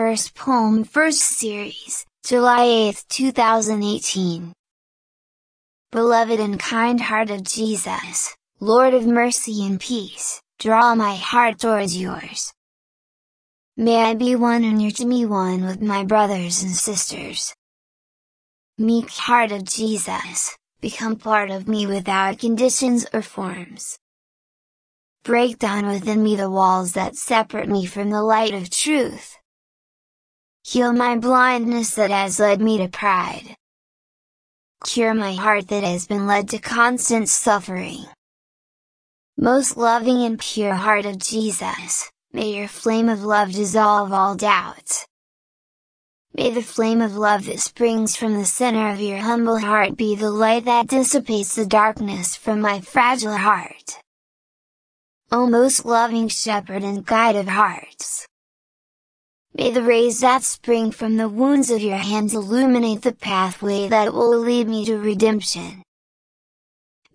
First Poem First Series, July 8, 2018. Beloved and kind heart of Jesus, Lord of mercy and peace, draw my heart towards yours. May I be one and you to me one with my brothers and sisters. Meek heart of Jesus, become part of me without conditions or forms. Break down within me the walls that separate me from the light of truth. Heal my blindness that has led me to pride. Cure my heart that has been led to constant suffering. Most loving and pure heart of Jesus, may your flame of love dissolve all doubts. May the flame of love that springs from the center of your humble heart be the light that dissipates the darkness from my fragile heart. O most loving shepherd and guide of hearts! May the rays that spring from the wounds of your hands illuminate the pathway that will lead me to redemption.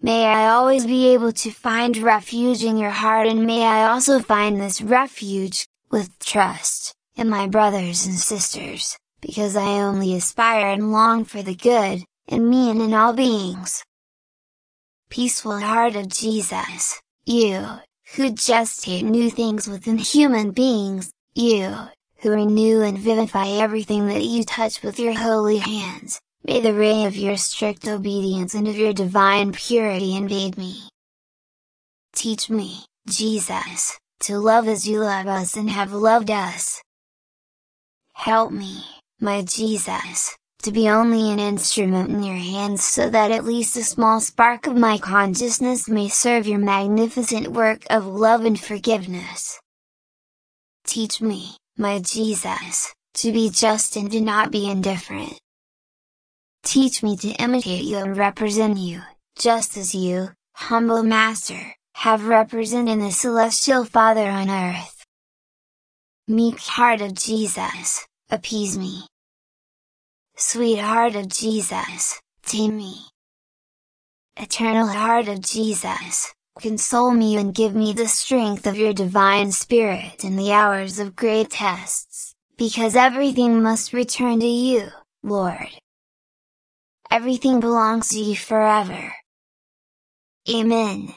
May I always be able to find refuge in your heart and may I also find this refuge, with trust, in my brothers and sisters, because I only aspire and long for the good, in me and in all beings. Peaceful heart of Jesus, you, who gestate new things within human beings, you, who renew and vivify everything that you touch with your holy hands, may the ray of your strict obedience and of your divine purity invade me. Teach me, Jesus, to love as you love us and have loved us. Help me, my Jesus, to be only an instrument in your hands so that at least a small spark of my consciousness may serve your magnificent work of love and forgiveness. Teach me, my Jesus, to be just and to not be indifferent. Teach me to imitate you and represent you, just as you, humble Master, have represented the Celestial Father on earth. Meek heart of Jesus, appease me, Sweet heart of Jesus, tame me. Eternal heart of Jesus, console me and give me the strength of your divine spirit in the hours of great tests, because everything must return to you, Lord. Everything belongs to you forever. Amen.